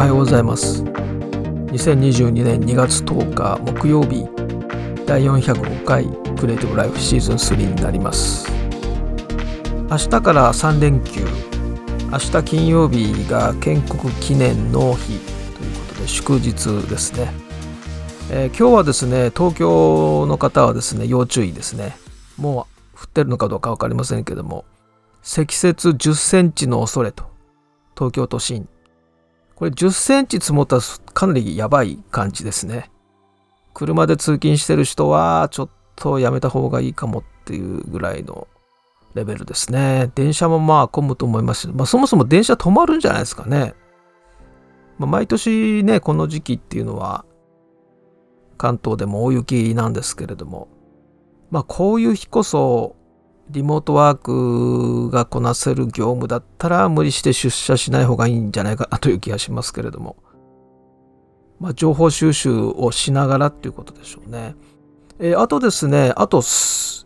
はようございます。2022年2月10日木曜日第405回クリエイティブライフシーズン3になります。明日から3連休明日金曜日が建国記念の日ということで祝日ですね、えー、今日はですね東京の方はですね要注意ですね。もう降ってるのかどうか分かりませんけども積雪10センチの恐れと東京都心。これ10センチ積もったらかなりやばい感じですね。車で通勤してる人はちょっとやめた方がいいかもっていうぐらいのレベルですね。電車もまあ混むと思います。し、まあ、そもそも電車止まるんじゃないですかね、まあ、毎年ねこの時期っていうのは関東でも大雪なんですけれども。まあこういう日こそリモートワークがこなせる業務だったら無理して出社しない方がいいんじゃないかなという気がしますけれども、まあ、情報収集をしながらっていうことでしょうね。えー、あとですね、あと、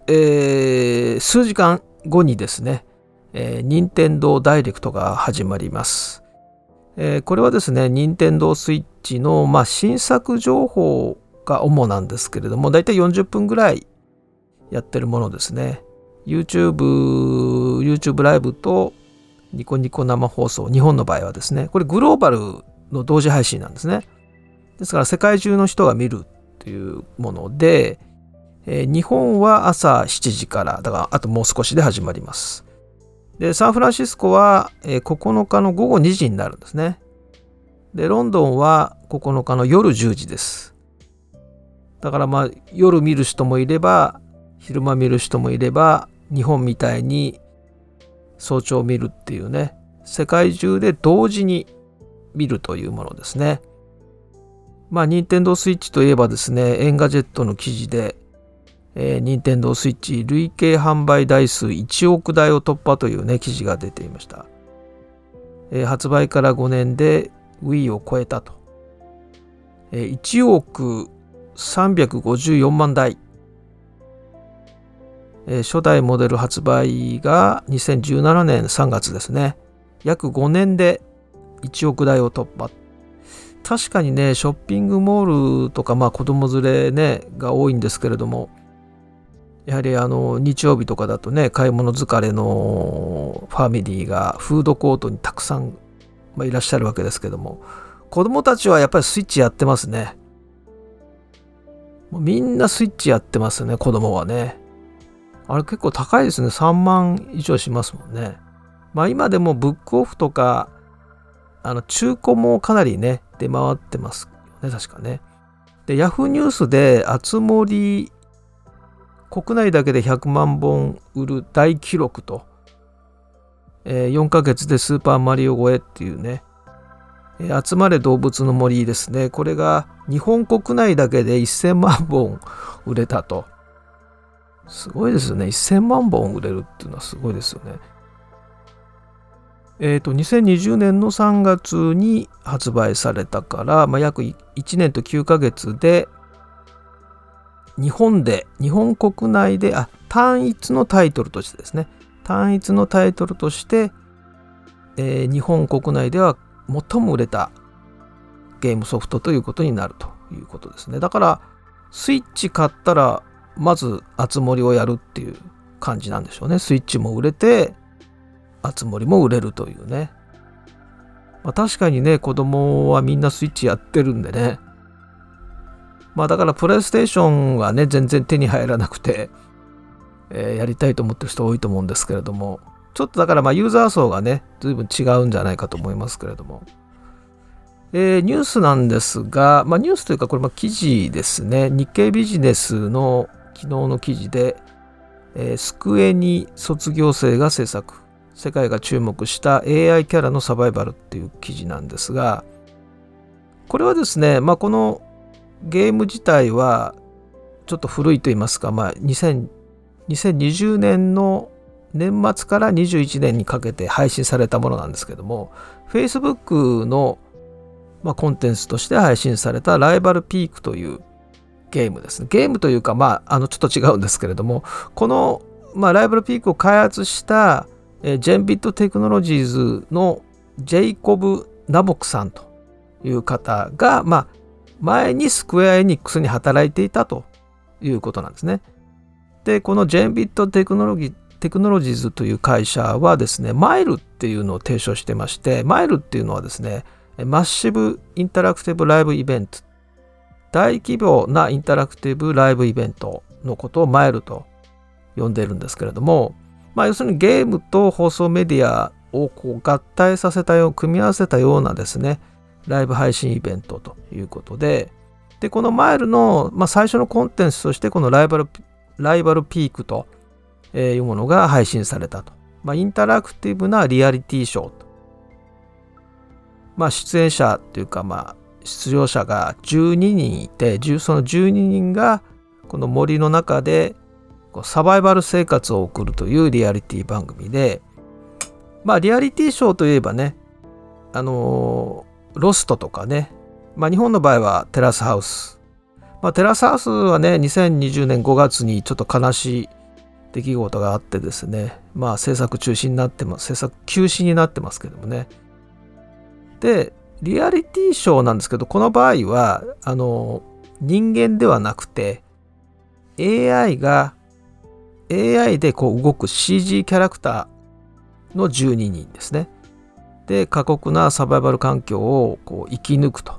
えー、数時間後にですね、えー、任天堂ダイレクトが始まります。えー、これはですね、任天堂スイッチの、まあ、新作情報が主なんですけれども、だいたい40分ぐらいやってるものですね。YouTube、YouTube ライブとニコニコ生放送、日本の場合はですね、これグローバルの同時配信なんですね。ですから世界中の人が見るというもので、えー、日本は朝7時から、だからあともう少しで始まります。で、サンフランシスコは、えー、9日の午後2時になるんですね。で、ロンドンは9日の夜10時です。だからまあ夜見る人もいれば昼間見る人もいれば日本みたいに早朝見るっていうね世界中で同時に見るというものですね。まあ任天堂スイッチといえばですね Engadget の記事で、えー、任天堂スイッチ累計販売台数1億台を突破というね記事が出ていました、えー、発売から5年で Wii を超えたと、えー、1億354万台。え、初代モデル発売が2017年3月ですね。約5年で1億台を突破。確かにね、ショッピングモールとか、まあ子供連れね、が多いんですけれども、やはりあの、日曜日とかだとね、買い物疲れのファミリーがフードコートにたくさん、ま、いらっしゃるわけですけども、子供たちはやっぱりスイッチやってますね。もうみんなスイッチやってますね、子供はね。あれ結構高いですね。3万以上しますもんね。まあ今でもブックオフとか、あの中古もかなりね、出回ってますよね、確かね。で、ヤフーニュースで、あつ森、国内だけで100万本売る大記録と、えー、4ヶ月でスーパーマリオ超えっていうね、えー、集まれ動物の森ですね。これが日本国内だけで1000万本売れたと。すごいですよね。1000万本売れるっていうのはすごいですよね。えっ、ー、と、2020年の3月に発売されたから、まあ、約1年と9ヶ月で、日本で、日本国内で、あ、単一のタイトルとしてですね、単一のタイトルとして、えー、日本国内では最も売れたゲームソフトということになるということですね。だから、スイッチ買ったらまず熱盛をやるっていう感じなんでしょうね。スイッチも売れて、熱盛も売れるというね。まあ、確かにね、子供はみんなスイッチやってるんでね。まあだからプレイステーションはね、全然手に入らなくて、えー、やりたいと思ってる人多いと思うんですけれども、ちょっとだからまあユーザー層がね、随分違うんじゃないかと思いますけれども。えー、ニュースなんですが、まあ、ニュースというかこれま記事ですね。日経ビジネスの昨日の記事で、えー、スクエニ卒業生が制作。世界が注目した AI キャラのサバイバルっていう記事なんですがこれはですね、まあ、このゲーム自体はちょっと古いと言いますか、まあ、2020年の年末から21年にかけて配信されたものなんですけども Facebook の、ま、コンテンツとして配信されたライバルピークというゲームですね。ゲームというか、まあ、あの、ちょっと違うんですけれども、この、まあ、ライバルピークを開発した、えー、ジェンビットテクノロジーズのジェイコブ・ナボクさんという方が、まあ、前にスクエア・エニックスに働いていたということなんですね。で、このジェンビットテクノロギーテクノロジーズという会社はですね、マイルっていうのを提唱してまして、マイルっていうのはですね、マッシブインタラクティブライブイベント、大規模なインタラクティブライブイベントのことをマイルと呼んでいるんですけれども、まあ、要するにゲームと放送メディアをこう合体させたよう、組み合わせたようなですね、ライブ配信イベントということで、で、このマイルの、まあ、最初のコンテンツとして、このライバル、ライバルピークというものが配信されたと。まあ、インタラクティブなリアリティショーと。まあ、出演者というか、まあ、出場者が12人いて、その12人がこの森の中でサバイバル生活を送るというリアリティ番組で、まあ、リアリティショーといえばね、あのー、ロストとかね、まあ、日本の場合はテラスハウス。まあ、テラスハウスはね、2020年5月にちょっと悲しい出来事があってですね、まあ、制作中止になってます、制作休止になってますけどもね。で、リアリティショーなんですけど、この場合は、あの、人間ではなくて、AI が、AI でこう動く CG キャラクターの12人ですね。で、過酷なサバイバル環境をこう生き抜くと。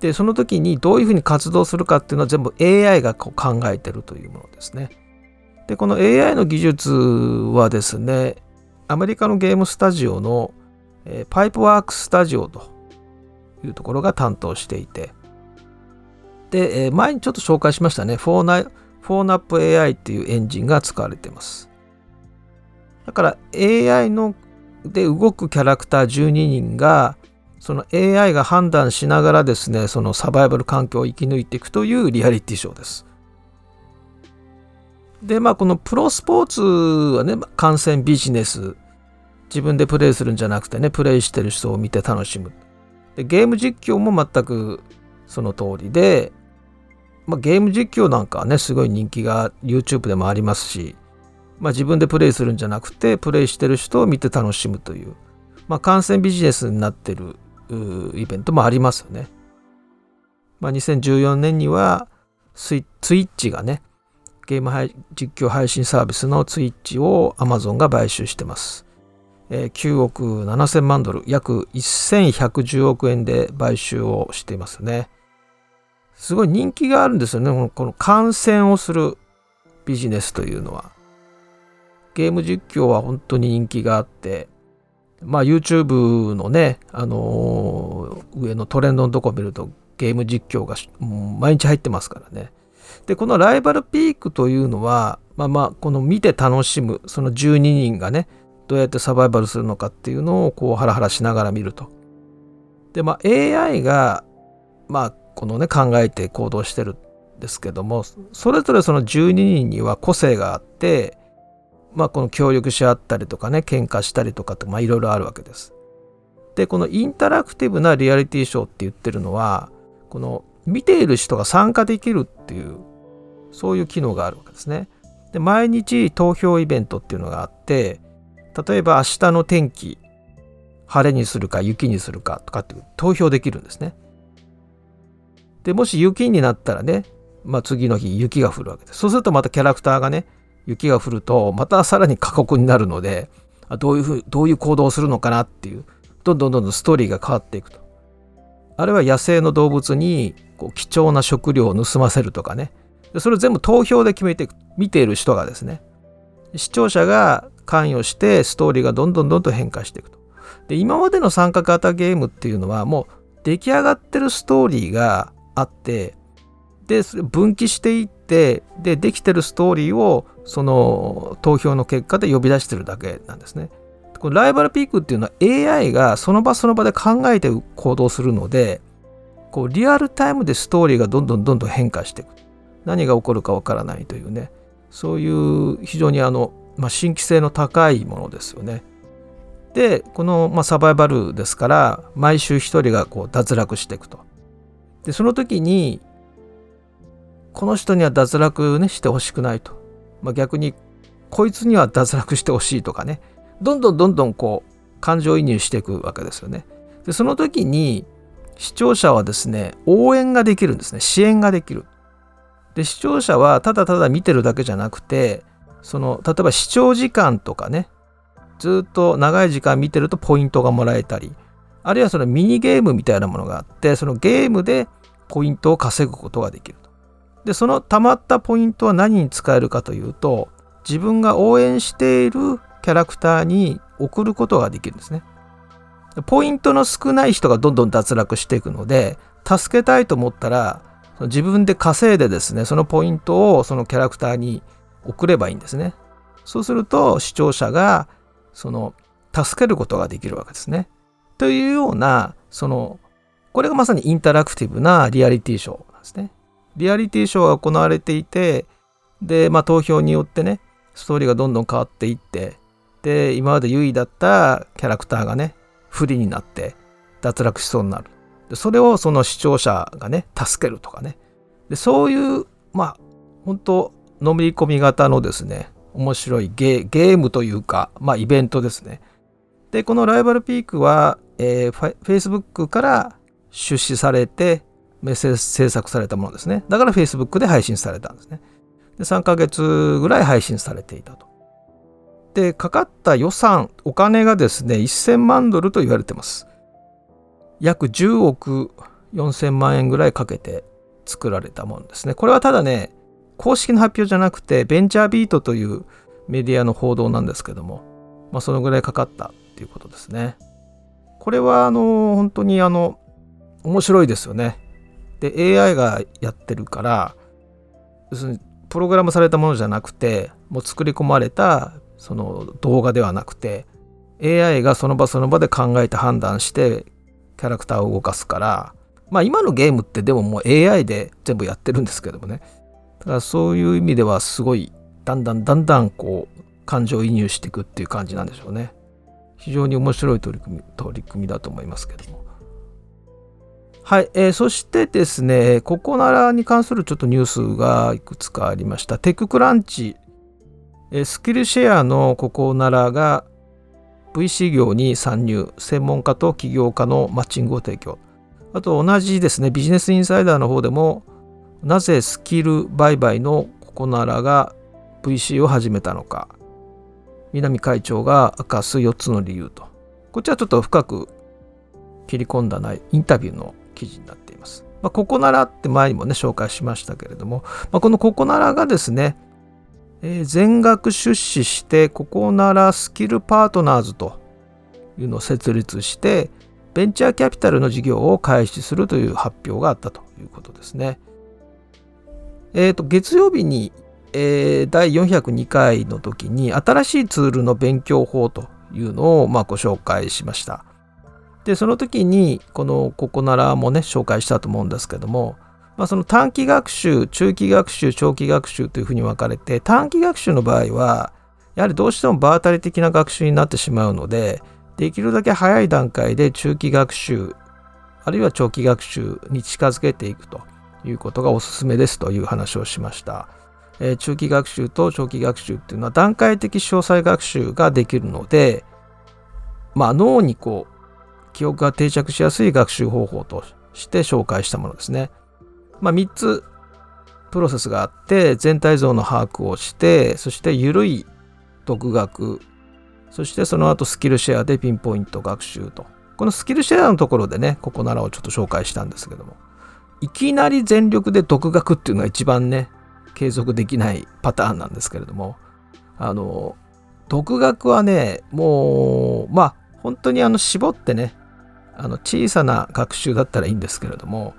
で、その時にどういうふうに活動するかっていうのは全部 AI がこう考えてるというものですね。で、この AI の技術はですね、アメリカのゲームスタジオの、え、パイプワークスタジオというところが担当していて、で、え、前にちょっと紹介しましたね、フォーナフォーナップ AI っていうエンジンが使われています。だから AI ので動くキャラクター12人がその AI が判断しながらですねそのサバイバル環境を生き抜いていくというリアリティショーです。でまあこのプロスポーツはね観戦ビジネス自分でプレイするんじゃなくてねプレイしてる人を見て楽しむでゲーム実況も全くその通りで、まあ、ゲーム実況なんかはねすごい人気が YouTube でもありますし、まあ、自分でプレイするんじゃなくてプレイしてる人を見て楽しむという、まあ、観戦ビジネスになってるイベントもありますよね。まあ、2014年にはツイッチがねゲーム実況配信サービスのツイッチを Amazon が買収してます。えー、9億7000万ドル、約1110億円で買収をしていますね。すごい人気があるんですよね。この観戦をするビジネスというのは。ゲーム実況は本当に人気があって、まあ YouTube のね、あのー、上のトレンドのとこ見るとゲーム実況が毎日入ってますからね。で、このライバルピークというのは、まあまあ、この見て楽しむ、その12人がね、どうやってサバイバルするのかっていうのをこうハラハラしながら見ると。で、まあ AI が、まあこのね、考えて行動してるんですけども、それぞれその12人には個性があって、まあこの協力し合ったりとかね、喧嘩したりとかって、まあいろいろあるわけです。で、このインタラクティブなリアリティショーって言ってるのは、この見ている人が参加できるっていうそういう機能があるわけですね。で毎日投票イベントっていうのがあって例えば明日の天気晴れにするか雪にするかとかって投票できるんですね。でもし雪になったらね、まあ、次の日雪が降るわけです。そうするとまたキャラクターがね雪が降るとまたさらに過酷になるのでどういうふうどういう行動をするのかなっていうどんどんどんどんストーリーが変わっていくと。あるいは野生の動物にこう貴重な食料を盗ませるとかねそれを全部投票で決めていく見ている人がですね視聴者が関与してストーリーがどんどんどんどん変化していくと。で今までの参加型ゲームっていうのはもう出来上がってるストーリーがあってで分岐していってでできてるストーリーをその投票の結果で呼び出してるだけなんですね。このライバルピークっていうのは AI がその場その場で考えて行動するのでこうリアルタイムでストーリーがどんどんどんどん変化していく。何が起こるかわからないというね。そういう非常にあの、まあ、新規性の高いものですよね。でこの、まあ、サバイバルですから毎週一人がこう脱落していくと。でその時にこの人には脱落ねしてほしくないと。まあ、逆にこいつには脱落してほしいとかねどんどんどんどんこう感情移入していくわけですよね。でその時に視聴者はですね、応援ができるんですね。支援ができる。で、視聴者はただただ見てるだけじゃなくて、その、例えば視聴時間とかね、ずっと長い時間見てるとポイントがもらえたり、あるいはそのミニゲームみたいなものがあって、そのゲームでポイントを稼ぐことができると。で、その溜まったポイントは何に使えるかというと、自分が応援しているキャラクターに送ることができるんですね。ポイントの少ない人がどんどん脱落していくので、助けたいと思ったら、自分で稼いでですね、そのポイントをそのキャラクターに送ればいいんですね。そうすると視聴者がその助けることができるわけですね。というような、その、これがまさにインタラクティブなリアリティショーなんですね。リアリティショーが行われていて、で、まあ投票によってね、ストーリーがどんどん変わっていって、で、今まで優位だったキャラクターがね、不利になって脱落しそうになる。でそれをその視聴者がね、助けるとかね。でそういう、まあ、本当のめり込み型のですね、面白いゲームというか、まあ、イベントですね。で、このライバルピークは、えー、Facebook から出資されて、制作されたものですね。だから Facebook で配信されたんですね。で3ヶ月ぐらい配信されていたと。で、かかった予算、お金がですね、1000万ドルと言われてます。約10億4000万円ぐらいかけて作られたものですね。これはただね、公式の発表じゃなくて、ベンチャービートというメディアの報道なんですけども、まあ、そのぐらいかかったっていうことですね。これは、あの、本当にあの、面白いですよね。で、AI がやってるから、要するに、プログラムされたものじゃなくて、もう作り込まれた、その動画ではなくて、AI がその場その場で考えて判断して、キャラクターを動かすから、まあ今のゲームってでももう AI で全部やってるんですけどもね。だからそういう意味ではすごいだんだんだんだんこう感情移入していくっていう感じなんでしょうね。非常に面白い取り組み取り組みだと思いますけども。はい、えー、そしてですね、ここならに関するちょっとニュースがいくつかありました。テッククランチ、え、スキルシェアのここならが VC 業に参入、専門家と起業家のマッチングを提供。あと同じですね、ビジネスインサイダーの方でも、なぜスキル売買のココナラが VC を始めたのか南会長が明かす4つの理由とこっちらちょっと深く切り込んだないインタビューの記事になっています。まあ、ココナラって前にもね紹介しましたけれども、まあ、このココナラがですね、えー、全額出資してココナラスキルパートナーズというのを設立してベンチャーキャピタルの事業を開始するという発表があったということですね。えー、と、月曜日に、えー、第402回の時に新しいツールの勉強法というのを、まあ、ご紹介しました。で、その時に、このここならもね、紹介したと思うんですけども、まあ、その短期学習、中期学習、長期学習というふうに分かれて、短期学習の場合は、やはりどうしても場当たり的な学習になってしまうので、できるだけ早い段階で中期学習、あるいは長期学習に近づけていくと。いうことがおすすめですという話をしました。えー、中期学習と長期学習っていうのは段階的詳細学習ができるので、まあ、脳にこう記憶が定着しやすい学習方法として紹介したものですね。まあ、3つプロセスがあって全体像の把握をしてそして緩い独学そしてその後スキルシェアでピンポイント学習とこのスキルシェアのところでねここならをちょっと紹介したんですけどもいきなり全力で独学っていうのが一番ね、継続できないパターンなんですけれども、あの、独学はね、もう、まあ、本当にあの、絞ってね、あの、小さな学習だったらいいんですけれども、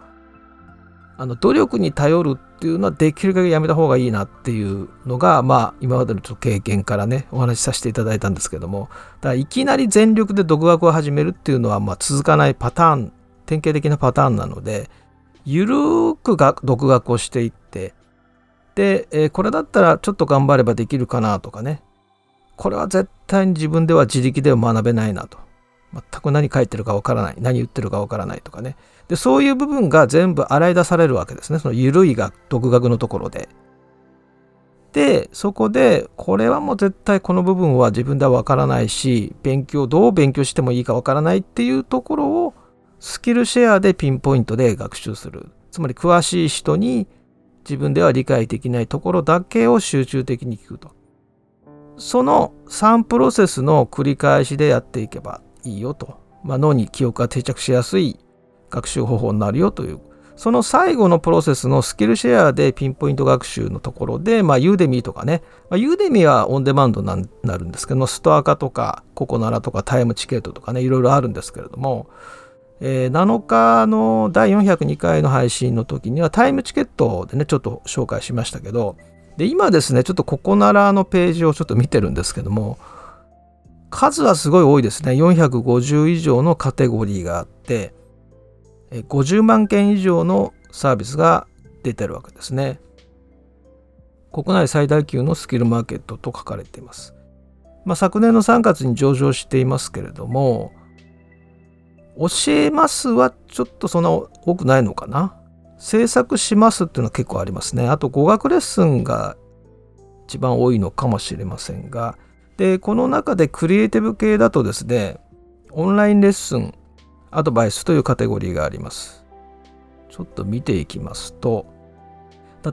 あの、努力に頼るっていうのはできるだけやめた方がいいなっていうのが、まあ、今までのちょっと経験からね、お話しさせていただいたんですけども、だからいきなり全力で独学を始めるっていうのは、まあ、続かないパターン、典型的なパターンなので、ゆるーくが独学をしていって、で、えー、これだったらちょっと頑張ればできるかなとかね。これは絶対に自分では自力では学べないなと。全く何書いてるかわからない。何言ってるかわからないとかね。で、そういう部分が全部洗い出されるわけですね。そのゆるいが独学のところで。で、そこで、これはもう絶対この部分は自分ではわからないし、勉強、どう勉強してもいいかわからないっていうところをスキルシェアでピンポイントで学習する。つまり詳しい人に自分では理解できないところだけを集中的に聞くと。その3プロセスの繰り返しでやっていけばいいよと。まあ、脳に記憶が定着しやすい学習方法になるよという。その最後のプロセスのスキルシェアでピンポイント学習のところで、まあ、ユーデミーとかね、まあ、ユーデミーはオンデマンドになるんですけど、ストア化とか、ココナラとかタイムチケットとかね、いろいろあるんですけれども、えー、7日の第402回の配信の時にはタイムチケットでね、ちょっと紹介しましたけど、で、今ですね、ちょっとココナラのページをちょっと見てるんですけども、数はすごい多いですね。450以上のカテゴリーがあって、50万件以上のサービスが出てるわけですね。国内最大級のスキルマーケットと書かれています。まあ、昨年の3月に上場していますけれども、教えますはちょっとそんな多くないのかな？制作しますっていうのは結構ありますね。あと語学レッスンが一番多いのかもしれませんが、で、この中でクリエイティブ系だとですね、オンラインレッスン、アドバイスというカテゴリーがあります。ちょっと見ていきますと、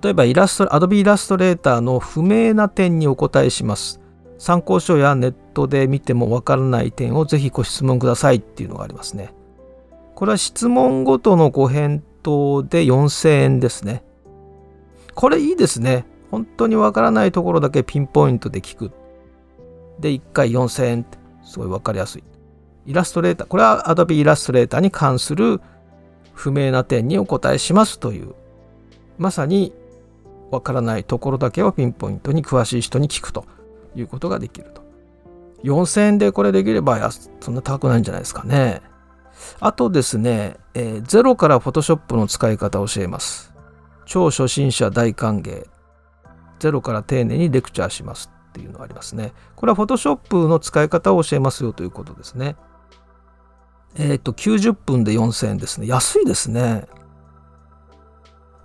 例えばイラスト、Adobe イラストレーターの不明な点にお答えします。参考書やネットで見てもわからない点をぜひご質問くださいっていうのがありますね。これは質問ごとのご返答で4000円ですね。これいいですね。本当にわからないところだけピンポイントで聞く。で、1回4000円ってすごいわかりやすい。イラストレーター、これは Adobe イラストレーターに関する不明な点にお答えしますという、まさにわからないところだけをピンポイントに詳しい人に聞くということができると。4000円でこれできればそんな高くないんじゃないですかね。あとですね、えー、ゼロから Photoshop の使い方を教えます。超初心者大歓迎。ゼロから丁寧にレクチャーしますっていうのがありますね。これは Photoshop の使い方を教えますよということですね。えっ、ー、と、90分で4000円ですね。安いですね。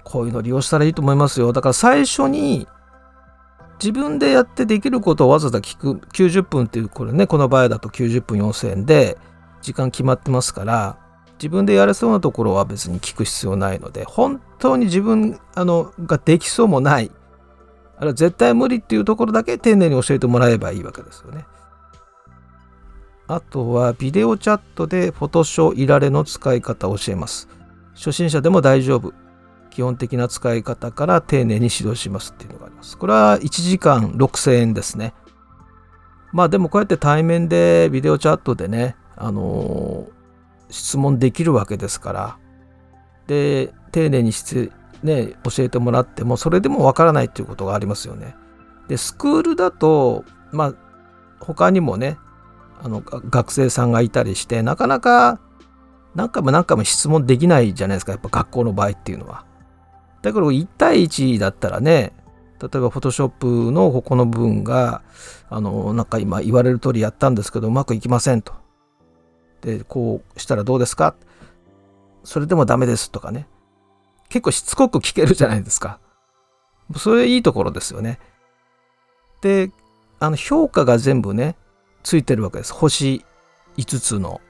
こういうの利用したらいいと思いますよ。だから最初に自分でやってできることをわざわざ聞く90分っていうこれねこの場合だと90分4000円で時間決まってますから自分でやれそうなところは別に聞く必要ないので本当に自分あのができそうもないあれは絶対無理っていうところだけ丁寧に教えてもらえばいいわけですよね。あとはビデオチャットでフォトショーいられの使い方を教えます。初心者でも大丈夫。基本的な使い方から丁寧に指導しますっていうのがあります。これは1時間6000円ですね。まあでもこうやって対面でビデオチャットでね、あのー、質問できるわけですから、で、丁寧にしてね、教えてもらっても、それでもわからないっていうことがありますよね。で、スクールだと、まあ、他にもね、あの、学生さんがいたりして、なかなか何回も何回も質問できないじゃないですか、やっぱ学校の場合っていうのは。だから1対1だったらね、例えばフォトショップのここの部分が、あの、なんか今言われる通りやったんですけど、うまくいきませんと。で、こうしたらどうですか？それでもダメですとかね。結構しつこく聞けるじゃないですか。それいいところですよね。で、あの、評価が全部ね、ついてるわけです。星5つの。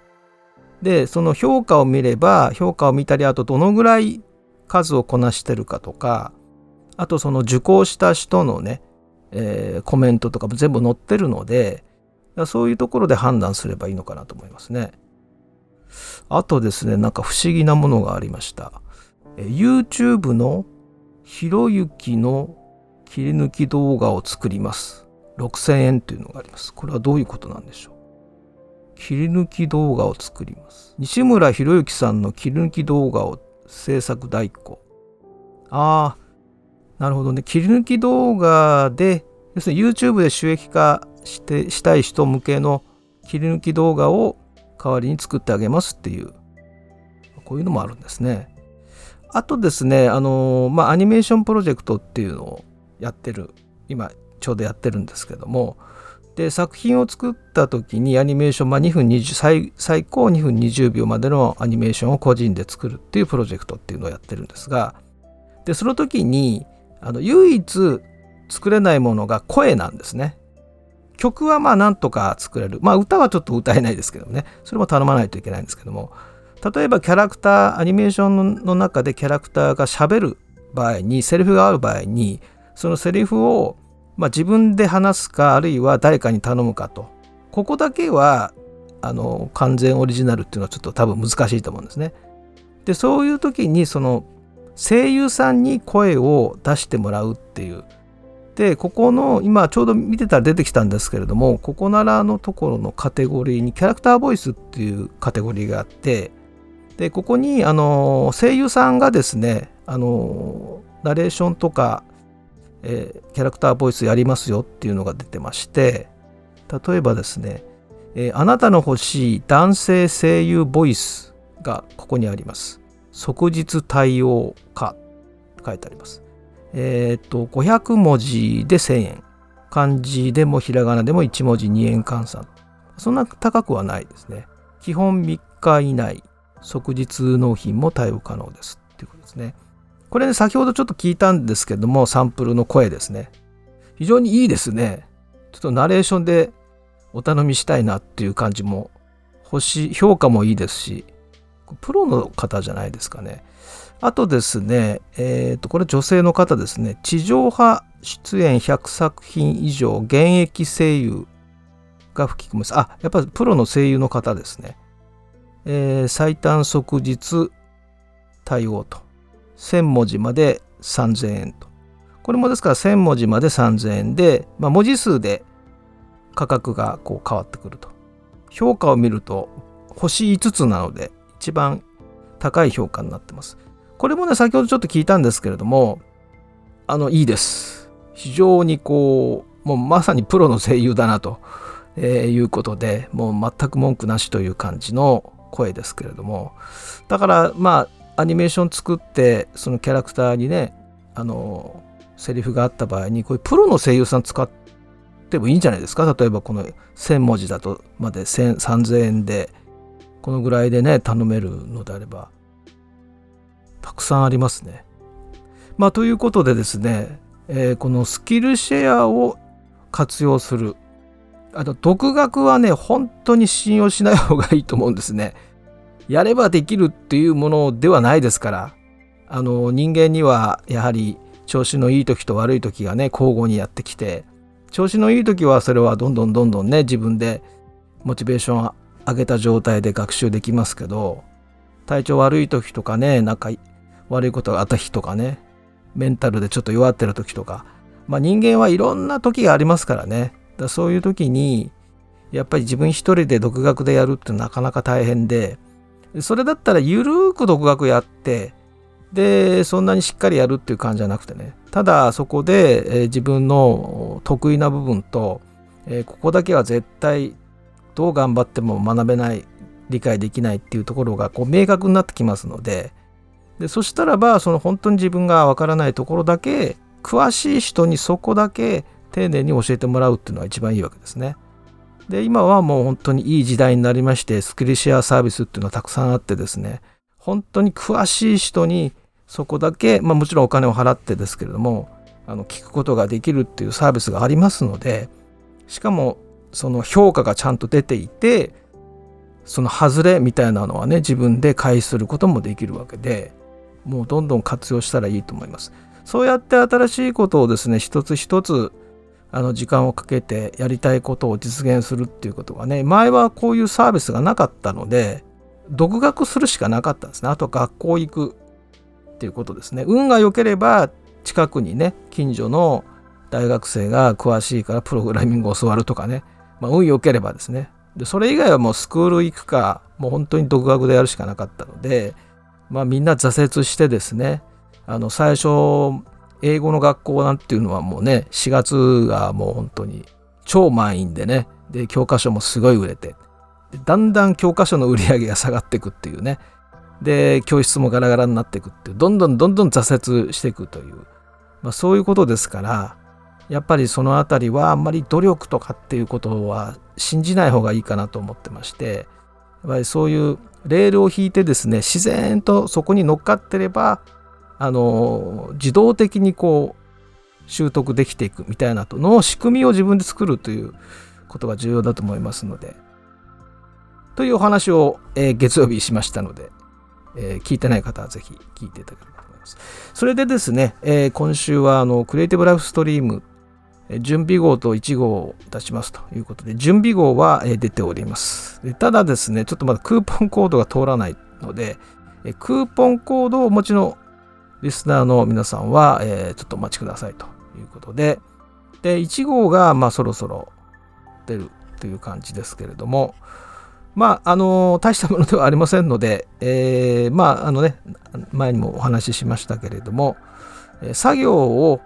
で、その評価を見れば、評価を見たり、あとどのぐらい数をこなしてるかとか、あとその受講した人のね、えー、コメントとかも全部載ってるので、そういうところで判断すればいいのかなと思いますね。あとですね、なんか不思議なものがありました。え YouTube のひろゆきの切り抜き動画を作ります。6000円というのがあります。これはどういうことなんでしょう切り抜き動画を作ります。西村博之さんの切り抜き動画を制作代行。ああ、なるほどね。切り抜き動画で、要するに YouTube で収益化してしたい人向けの切り抜き動画を代わりに作ってあげますっていう、こういうのもあるんですね。あとですね、あの、まあ、アニメーションプロジェクトっていうのをやってる、今ちょうどやってるんですけども、で作品を作った時にアニメーション、まあ、2分20最最高2分20秒までのアニメーションを個人で作るっていうプロジェクトっていうのをやってるんですがでその時にあの唯一作れないものが声なんですね。曲はまあなんとか作れる。まあ歌はちょっと歌えないですけどね。それも頼まないといけないんですけども。例えばキャラクターアニメーションの中でキャラクターがしゃべる場合にセリフがある場合にそのセリフを、まあ、自分で話すかあるいは誰かに頼むかとここだけはあの完全オリジナルっていうのはちょっと多分難しいと思うんですね。でそういう時にその声優さんに声を出してもらうっていうでここの今ちょうど見てたら出てきたんですけれどもここならのところのカテゴリーにキャラクターボイスっていうカテゴリーがあってでここにあの声優さんがですねあのナレーションとか、えー、キャラクターボイスやりますよっていうのが出てまして例えばですね、えー、あなたの欲しい男性声優ボイスがここにあります。即日対応化書いてあります。えっ、と500文字で1000円。漢字でもひらがなでも1文字2円換算。そんな高くはないですね。基本3日以内。即日納品も対応可能です。っていうことですね。これね、先ほどちょっと聞いたんですけども、サンプルの声ですね。非常にいいですね。ちょっとナレーションでお頼みしたいなっていう感じも、星、評価もいいですし、プロの方じゃないですかね。あとですね、えっ、ー、と、これ女性の方ですね。地上波出演100作品以上、現役声優が吹き込むあ、やっぱりプロの声優の方ですね。えー、最短即日対応と。1000文字まで3000円と。これもですから1000文字まで3000円で、まあ、文字数で価格がこう変わってくると。評価を見ると星5つなので一番高い評価になってます。これもね、先ほどちょっと聞いたんですけれども、あの、いいです。非常にこう、もうまさにプロの声優だなと、えー、いうことで、もう全く文句なしという感じの声ですけれどもだからまあアニメーション作ってそのキャラクターにねあのセリフがあった場合にこういうプロの声優さん使ってもいいんじゃないですか？例えばこの1,000文字だとまで3,000円でこのぐらいでね頼めるのであればたくさんありますね。まあということでですね、えー、このスキルシェアを活用するあの独学はね本当に信用しない方がいいと思うんですね。やればできるっていうものではないですからあの人間にはやはり調子のいい時と悪い時がね交互にやってきて調子のいい時はそれはどんどんどんどんね自分でモチベーション上げた状態で学習できますけど体調悪い時とかねなんか悪いことがあった日とかねメンタルでちょっと弱ってる時とかまあ人間はいろんな時がありますからね。だそういう時にやっぱり自分一人で独学でやるってなかなか大変でそれだったらゆるく独学やってでそんなにしっかりやるっていう感じじゃなくてねただそこで、え、自分の得意な部分と、え、ここだけは絶対どう頑張っても学べない理解できないっていうところがこう明確になってきますのででそしたらばその本当に自分がわからないところだけ詳しい人にそこだけ丁寧に教えてもらうっていうのが一番いいわけですね。で、今はもう本当にいい時代になりまして、スキルシェアサービスっていうのはたくさんあってですね、本当に詳しい人にそこだけ、まあもちろんお金を払ってですけれども、あの聞くことができるっていうサービスがありますので、しかもその評価がちゃんと出ていて、その外れみたいなのはね、自分で回避することもできるわけで、もうどんどん活用したらいいと思います。そうやって新しいことをですね、一つ一つあの時間をかけてやりたいことを実現するっていうことがね前はこういうサービスがなかったので独学するしかなかったんですね。あと学校行くっていうことですね。運が良ければ近くにね近所の大学生が詳しいからプログラミングを教わるとかね、まあ、運良ければですね。でそれ以外はもうスクール行くかもう本当に独学でやるしかなかったのでまあみんな挫折してですねあの最初英語の学校なんていうのはもうね、4月がもう本当に超満員でね、で、教科書もすごい売れて、だんだん教科書の売り上げが下がっていくっていうね、で、教室もガラガラになっていくっていう、どんどんどんどん挫折していくという、まあ、そういうことですから、やっぱりそのあたりはあんまり努力とかっていうことは信じない方がいいかなと思ってまして、やっぱりそういうレールを引いてですね、自然とそこに乗っかってれば、あの自動的にこう習得できていくみたいなとの仕組みを自分で作るということが重要だと思いますのでというお話を、えー、月曜日しましたので、えー、聞いてない方はぜひ聞いていただければと思います。それでですね、えー、今週はあのクリエイティブライフストリーム準備号と1号を出しますということで、準備号は出ております。ただですね、ちょっとまだクーポンコードが通らないので、クーポンコードをお持ちのリスナーの皆さんは、えちょっとお待ちくださいということで、で、1号がまあそろそろ出るという感じですけれども、まあ、あの、大したものではありませんので、えー、まあ、あのね、前にもお話ししましたけれども、作業を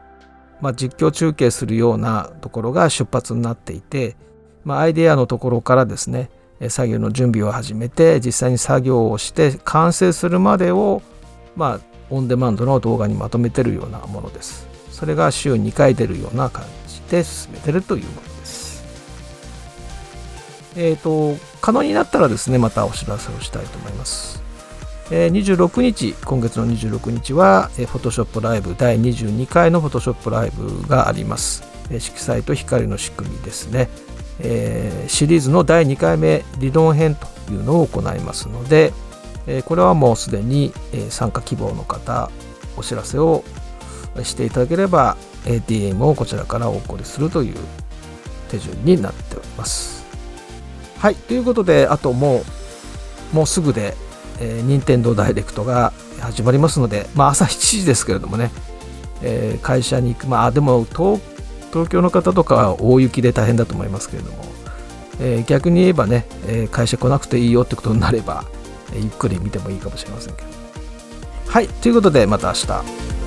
まあ、実況中継するようなところが出発になっていて、まあ、アイデアのところからですね作業の準備を始めて実際に作業をして完成するまでを、まあ、オンデマンドの動画にまとめてるようなものです。それが週2回出るような感じで進めてるというものです。えっ、ー、と、可能になったらですね、またお知らせをしたいと思います。え26日、今月の26日は、えー、Photoshop ライブ第22回の Photoshop ライブがあります。え、色彩と光の仕組みですね、え、シリーズの第2回目理論編というのを行いますので、え、これはもうすでに、え、参加希望の方、お知らせをしていただければ、DM をこちらからお送りするという手順になっております。はい、ということで、あともう、もうすぐでえー、任天堂ダイレクトが始まりますので、まあ、朝7時ですけれどもね、えー、会社に行く、まあ、でも東京の方とかは大雪で大変だと思いますけれども、えー、逆に言えばね、え、会社来なくていいよってことになれば、ゆっくり見てもいいかもしれませんけど。はい、ということでまた明日。